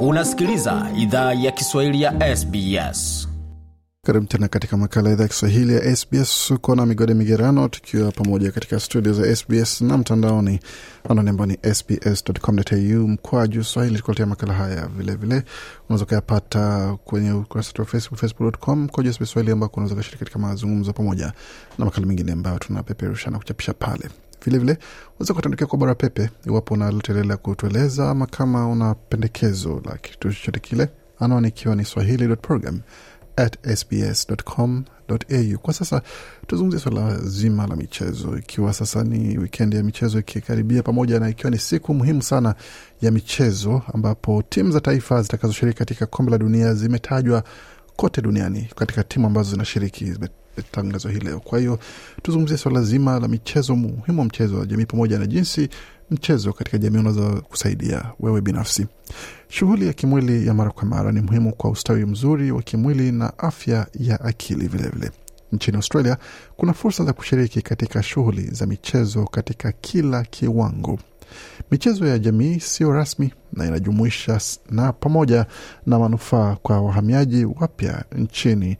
Unasikiliza idhaa ya Kiswahili ya SBS. Karibu tena katika makala idhaa ya Kiswahili ya SBS. Uko na migode migerano, tukiwa pamoja katika studio za SBS na mtandaoni anwani ambao ni sbs.com.au mkwaju swahili, Tukuletea makala haya. Vilevile unaweza ukayapata kwenye ukurasa wetu wa Facebook, facebook.com mkwaju SBS swahili, ambako unaweza ukashiriki katika mazungumzo pamoja na makala mengine ambayo tunapeperusha na kuchapisha pale. Vilevile unaweza kutuandikia kwa bara pepe iwapo una kutueleza, ama kama una pendekezo la kitu chochote kile, anwani ikiwa ni swahili.program sbs.com.au. Kwa sasa tuzungumzie swala zima la michezo, ikiwa sasa ni wikendi ya michezo ikikaribia, pamoja na ikiwa ni siku muhimu sana ya michezo, ambapo timu za taifa zitakazoshiriki katika kombe la dunia zimetajwa kote duniani katika timu ambazo zinashiriki tangazo hii leo. Kwa hiyo tuzungumzie swala zima la michezo, muhimu wa mchezo wa jamii, pamoja na jinsi mchezo katika jamii unaweza kusaidia wewe binafsi. Shughuli ya kimwili ya mara kwa mara ni muhimu kwa ustawi mzuri wa kimwili na afya ya akili vilevile vile. Nchini Australia kuna fursa za kushiriki katika shughuli za michezo katika kila kiwango. Michezo ya jamii sio rasmi na inajumuisha na pamoja na manufaa kwa wahamiaji wapya nchini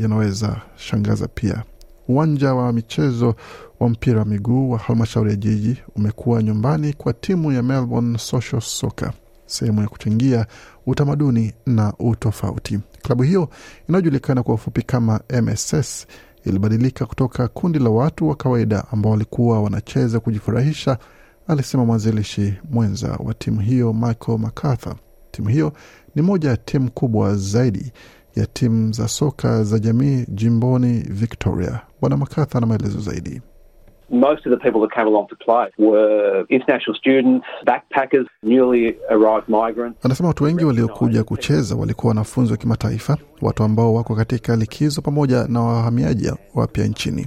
yanaweza shangaza pia. Uwanja wa michezo wa mpira wa miguu wa halmashauri ya jiji umekuwa nyumbani kwa timu ya Melbourne Social Soccer, sehemu ya kuchangia utamaduni na utofauti. Klabu hiyo inayojulikana kwa ufupi kama MSS ilibadilika kutoka kundi la watu wa kawaida ambao walikuwa wanacheza kujifurahisha, alisema mwanzilishi mwenza wa timu hiyo Michael MacArthur. Timu hiyo ni moja ya timu kubwa zaidi ya timu za soka za jamii jimboni Victoria. Bwana MacArthur na maelezo zaidi. Most of the people that came along to play were international students, backpackers, newly arrived migrants. Anasema watu wengi waliokuja kucheza walikuwa wanafunzi wa kimataifa, watu ambao wako katika likizo, pamoja na wahamiaji wapya nchini.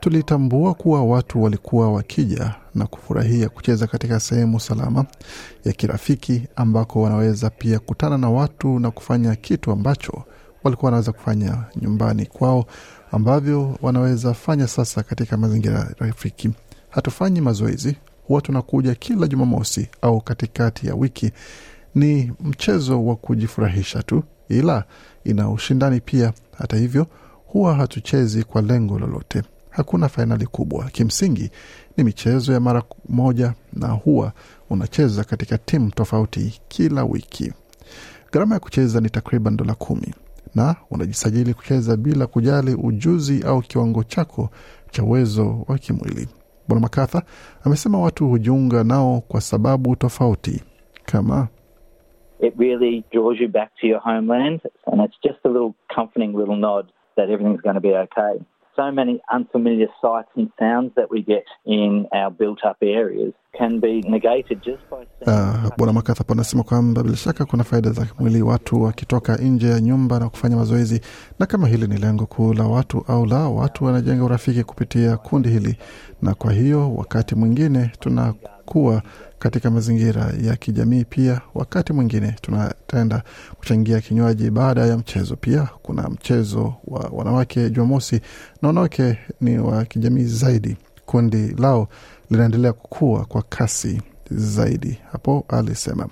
Tulitambua kuwa watu walikuwa wakija na kufurahia kucheza katika sehemu salama ya kirafiki, ambako wanaweza pia kutana na watu na kufanya kitu ambacho walikuwa wanaweza kufanya nyumbani kwao ambavyo wanaweza fanya sasa katika mazingira rafiki. Hatufanyi mazoezi, huwa tunakuja kila Jumamosi au katikati ya wiki. Ni mchezo wa kujifurahisha tu, ila ina ushindani pia. Hata hivyo, huwa hatuchezi kwa lengo lolote. Hakuna fainali kubwa. Kimsingi ni michezo ya mara moja, na huwa unacheza katika timu tofauti kila wiki. Gharama ya kucheza ni takriban dola kumi na unajisajili kucheza bila kujali ujuzi au kiwango chako cha uwezo wa kimwili. Bwana Makatha amesema watu hujiunga nao kwa sababu tofauti kama It really draws you back to your homeland and it's just a little comforting little nod that everything's going to be okay. So many unfamiliar sights and sounds that we get in our built up areas can be negated just by Uh, Bwana Makatha anasema kwamba bila shaka kuna faida za mwili watu wakitoka nje ya nyumba na kufanya mazoezi, na kama hili ni lengo kuu la watu au la watu wanajenga urafiki kupitia kundi hili, na kwa hiyo wakati mwingine tunakuwa katika mazingira ya kijamii pia. Wakati mwingine tunatenda kuchangia kinywaji baada ya mchezo. Pia kuna mchezo wa wanawake Jumamosi, na wanawake ni wa kijamii zaidi. Kundi lao linaendelea kukua kwa kasi zaidi, hapo alisema.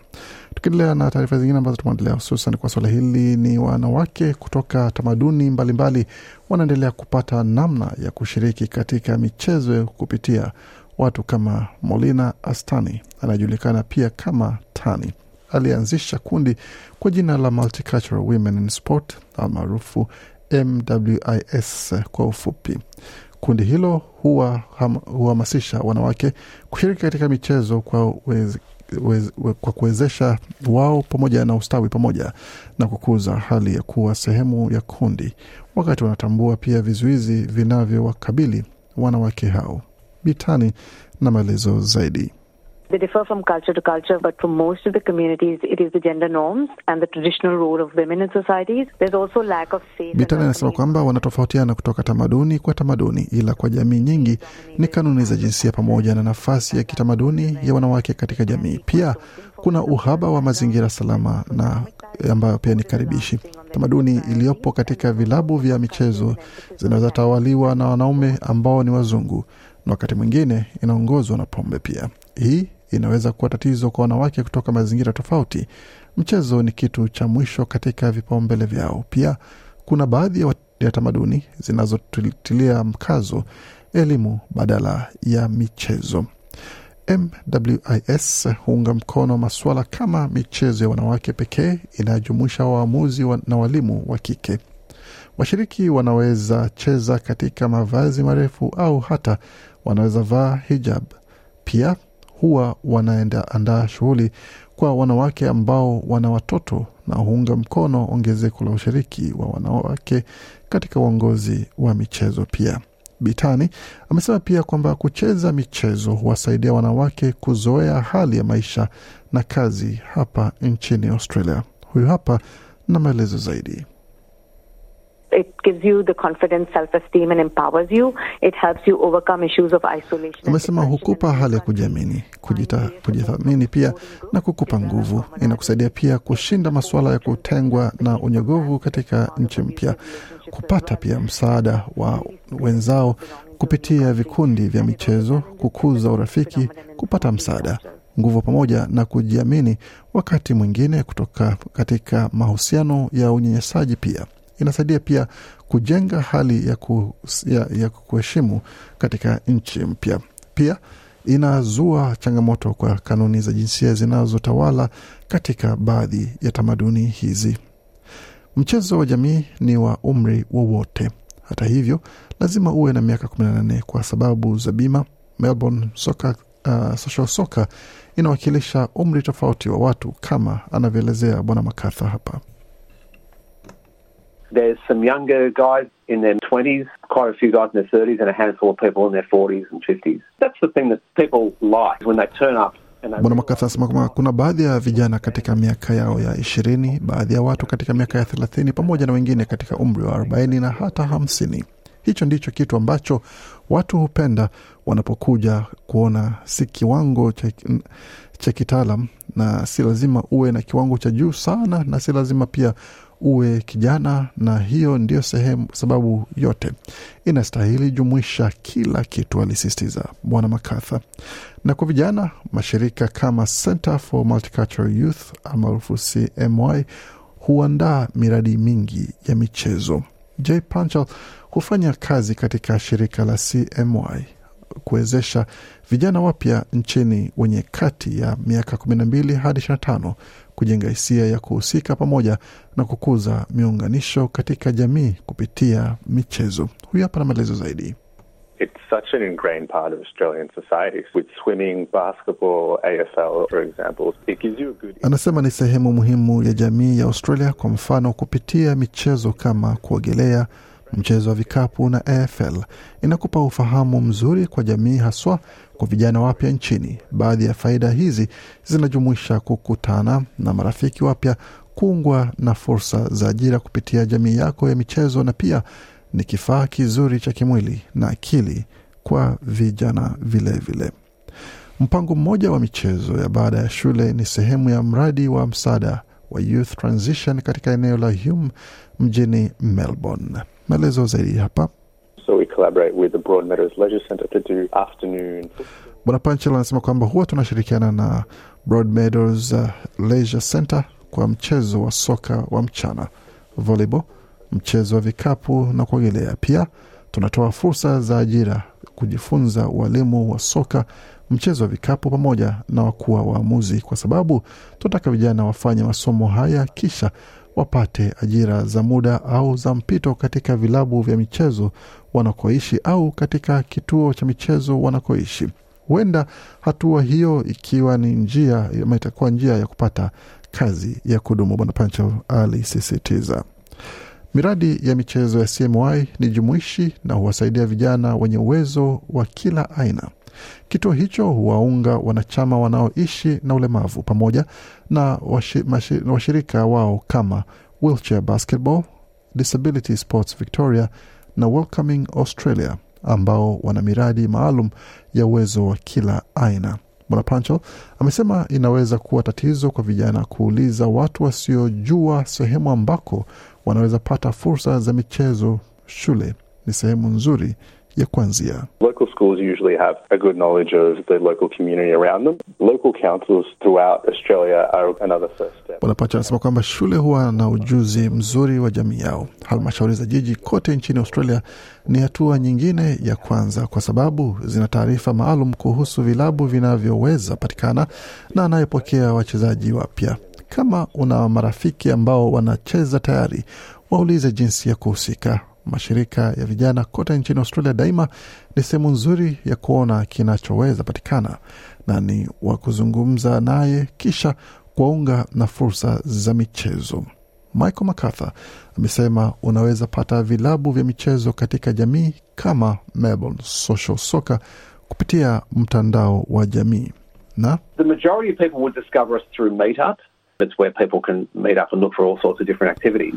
Tukiendelea na taarifa zingine ambazo tumeendelea, hususan kwa suala hili, ni wanawake kutoka tamaduni mbalimbali wanaendelea kupata namna ya kushiriki katika michezo kupitia watu kama Molina Astani anajulikana pia kama Tani. Alianzisha kundi kwa jina la Multicultural Women in Sport almaarufu MWIS kwa ufupi. Kundi hilo huhamasisha wanawake kushiriki katika michezo kwa kwa kuwezesha wao pamoja na ustawi pamoja na kukuza hali ya kuwa sehemu ya kundi, wakati wanatambua pia vizuizi vinavyowakabili wanawake hao. Bitani na maelezo zaidi. They differ from culture to culture, but for most of the communities, it is the gender norms and the traditional role of women in societies. There's also lack of safe. Bitani anasema kwamba wanatofautiana kutoka tamaduni kwa tamaduni, ila kwa jamii nyingi ni kanuni za jinsia pamoja na nafasi ya kitamaduni ya wanawake katika jamii. Pia kuna uhaba wa mazingira salama na ambayo pia ni karibishi. Tamaduni iliyopo katika vilabu vya michezo zinaweza tawaliwa na wanaume ambao ni wazungu na wakati mwingine inaongozwa na pombe pia. Hii inaweza kuwa tatizo kwa wanawake kutoka mazingira tofauti. Mchezo ni kitu cha mwisho katika vipaumbele vyao. Pia kuna baadhi ya, tamaduni zinazotilia mkazo elimu badala ya michezo. MWIS huunga mkono masuala kama michezo ya wanawake pekee inayojumuisha waamuzi wa, na walimu wa kike. Washiriki wanaweza cheza katika mavazi marefu au hata wanaweza vaa hijab. Pia huwa wanaenda andaa shughuli kwa wanawake ambao wana watoto na huunga mkono ongezeko la ushiriki wa wanawake katika uongozi wa michezo pia. Bitani amesema pia kwamba kucheza michezo huwasaidia wanawake kuzoea hali ya maisha na kazi hapa nchini Australia. Huyu hapa na maelezo zaidi. It gives you the confidence, self-esteem and empowers you. It helps you overcome issues of isolation. Umesema Amesema hukupa hali ya kujiamini, kujithamini pia na kukupa nguvu. Inakusaidia pia kushinda masuala ya kutengwa na unyogovu katika nchi mpya, kupata pia msaada wa wenzao kupitia vikundi vya michezo, kukuza urafiki, kupata msaada, nguvu pamoja na kujiamini, wakati mwingine kutoka katika mahusiano ya unyanyasaji pia inasaidia pia kujenga hali ya, ku, ya, ya kuheshimu katika nchi mpya. Pia inazua changamoto kwa kanuni za jinsia zinazotawala katika baadhi ya tamaduni hizi. Mchezo wa jamii ni wa umri wowote. Hata hivyo, lazima uwe na miaka 18 kwa sababu za bima. Melbourne Soccer, uh, Social Soccer inawakilisha umri tofauti wa watu kama anavyoelezea Bwana Makatha hapa. There's some younger guys in their 20s, quite a few guys in their 30s, and a handful of people in their 40s and 50s. That's the thing that people like when they turn up. Bwana Makatha anasema kwamba kuna baadhi ya vijana katika miaka yao ya ishirini, baadhi ya watu katika miaka ya thelathini, pamoja na wengine katika umri wa arobaini na hata hamsini. Hicho ndicho kitu ambacho watu hupenda wanapokuja kuona, si kiwango cha, cha kitaalam na si lazima uwe na kiwango cha juu sana, na si lazima pia uwe kijana, na hiyo ndio sehemu sababu yote inastahili jumuisha kila kitu, alisisitiza Bwana Makatha. Na kwa vijana, mashirika kama Center for Multicultural Youth maarufu CMY huandaa miradi mingi ya michezo. J Panchal hufanya kazi katika shirika la CMY kuwezesha vijana wapya nchini wenye kati ya miaka 12 hadi 25 kujenga hisia ya kuhusika pamoja na kukuza miunganisho katika jamii kupitia michezo. Huyu hapa na maelezo zaidi. It's such an ingrained part of Australian society. With swimming, basketball, AFL, for example, it gives you a good Anasema ni sehemu muhimu ya jamii ya Australia, kwa mfano kupitia michezo kama kuogelea, mchezo wa vikapu na AFL inakupa ufahamu mzuri kwa jamii, haswa kwa vijana wapya nchini. Baadhi ya faida hizi zinajumuisha kukutana na marafiki wapya, kuungwa na fursa za ajira kupitia jamii yako ya michezo, na pia ni kifaa kizuri cha kimwili na akili kwa vijana vilevile vile. Mpango mmoja wa michezo ya baada ya shule ni sehemu ya mradi wa msaada wa Youth Transition katika eneo la Hume mjini Melbourne. Maelezo zaidi hapa. So we collaborate with the Broadmeadows Leisure Centre to do afternoon Bwana Panchel anasema kwamba huwa tunashirikiana na Broadmeadows uh, Leisure Centre kwa mchezo wa soka wa mchana, volleyball, mchezo wa vikapu na kuogelea. Pia tunatoa fursa za ajira, kujifunza ualimu wa soka, mchezo wa vikapu pamoja na wakuwa waamuzi, kwa sababu tunataka vijana wafanye masomo haya kisha wapate ajira za muda au za mpito katika vilabu vya michezo wanakoishi au katika kituo cha michezo wanakoishi. Huenda hatua hiyo ikiwa ni njia ama itakuwa njia ya kupata kazi ya kudumu, Bwana Pancho alisisitiza. Miradi ya michezo ya CMY ni jumuishi na huwasaidia vijana wenye uwezo wa kila aina. Kituo hicho huwaunga wanachama wanaoishi na ulemavu pamoja na washi, washirika wao kama Wheelchair Basketball, Disability Sports Victoria na Welcoming Australia ambao wana miradi maalum ya uwezo wa kila aina. Bwana Pancho amesema inaweza kuwa tatizo kwa vijana kuuliza watu wasiojua sehemu ambako wanaweza pata fursa za michezo. Shule ni sehemu nzuri ya kuanzia. Local schools usually have a good knowledge of the local community around them. Local councils throughout Australia are another first step. Bwana Pacha anasema kwamba shule huwa na ujuzi mzuri wa jamii yao. Halmashauri za jiji kote nchini Australia ni hatua nyingine ya kwanza, kwa sababu zina taarifa maalum kuhusu vilabu vinavyoweza patikana na anayepokea wachezaji wapya. Kama una marafiki ambao wanacheza tayari, waulize jinsi ya kuhusika. Mashirika ya vijana kote nchini Australia daima ni sehemu nzuri ya kuona kinachoweza patikana na ni wa kuzungumza naye kisha kuwaunga na fursa za michezo. Michael MacArthur amesema unaweza pata vilabu vya michezo katika jamii kama Melbourne Social Soccer kupitia mtandao wa jamii na The. It's where people can meet up and look for all sorts of different activities.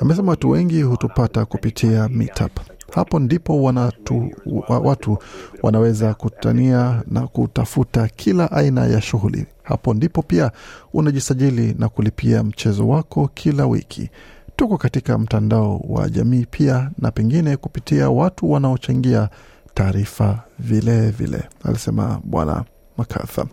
amesema watu wengi hutupata kupitia Meetup. Hapo ndipo wanatu, watu wanaweza kutania na kutafuta kila aina ya shughuli. Hapo ndipo pia unajisajili na kulipia mchezo wako kila wiki. Tuko katika mtandao wa jamii pia, na pengine kupitia watu wanaochangia taarifa vile vile, alisema Bwana MacArthur.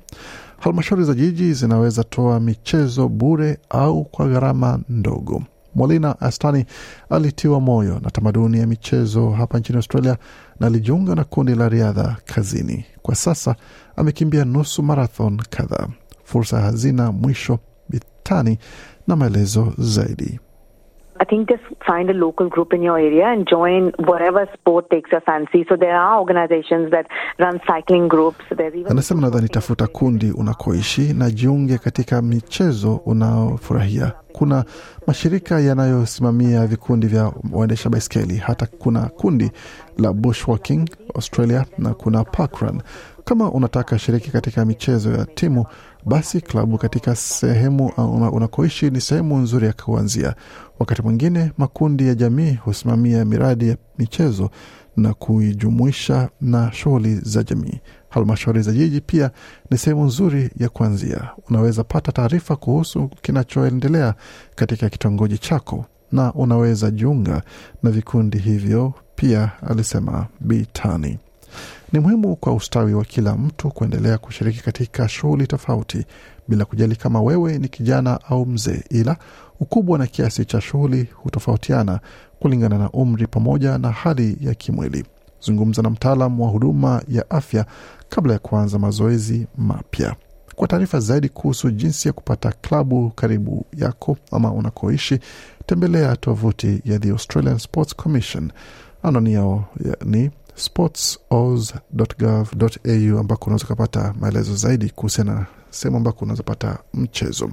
Halmashauri za jiji zinaweza toa michezo bure au kwa gharama ndogo. Mwalina Astani alitiwa moyo na tamaduni ya michezo hapa nchini Australia na alijiunga na kundi la riadha kazini. Kwa sasa amekimbia nusu marathon kadhaa. Fursa hazina mwisho. Bitani na maelezo zaidi. I think just find a local group in your area and join whatever sport takes your fancy. So there are organizations that run cycling groups. There's even Anasema nadhani tafuta kundi unakoishi na jiunge katika michezo unaofurahia. Kuna mashirika yanayosimamia vikundi vya waendesha baiskeli, hata kuna kundi la bushwalking Australia na kuna parkrun. Kama unataka shiriki katika michezo ya timu, basi klabu katika sehemu unakoishi ni sehemu nzuri ya kuanzia. Wakati mwingine makundi ya jamii husimamia miradi ya michezo na kuijumuisha na shughuli za jamii. Halmashauri za jiji pia ni sehemu nzuri ya kuanzia. Unaweza pata taarifa kuhusu kinachoendelea katika kitongoji chako na unaweza jiunga na vikundi hivyo pia, alisema Bitani. Ni muhimu kwa ustawi wa kila mtu kuendelea kushiriki katika shughuli tofauti bila kujali kama wewe ni kijana au mzee, ila ukubwa na kiasi cha shughuli hutofautiana kulingana na umri pamoja na hali ya kimwili. Zungumza na mtaalam wa huduma ya afya kabla ya kuanza mazoezi mapya. Kwa taarifa zaidi kuhusu jinsi ya kupata klabu karibu yako ama unakoishi, tembelea tovuti ya The Australian Sports Commission. Anwani yao ni sportsoz.gov.au ambako unaweza ukapata maelezo zaidi kuhusiana na sehemu ambako unaweza pata mchezo.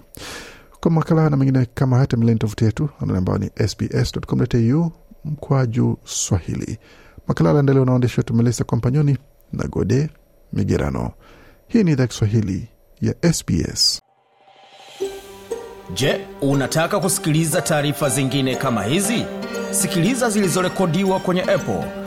Kwa makala na mengine kama hata tembeleni tovuti yetu ambayo ni sbs.com.au mkwaju Swahili. Makala alaendelewa na waandishi wetu melisa Kompanyoni na Gode Migerano. Hii ni idhaa Kiswahili ya SBS. Je, unataka kusikiliza taarifa zingine kama hizi? Sikiliza zilizorekodiwa kwenye Apple,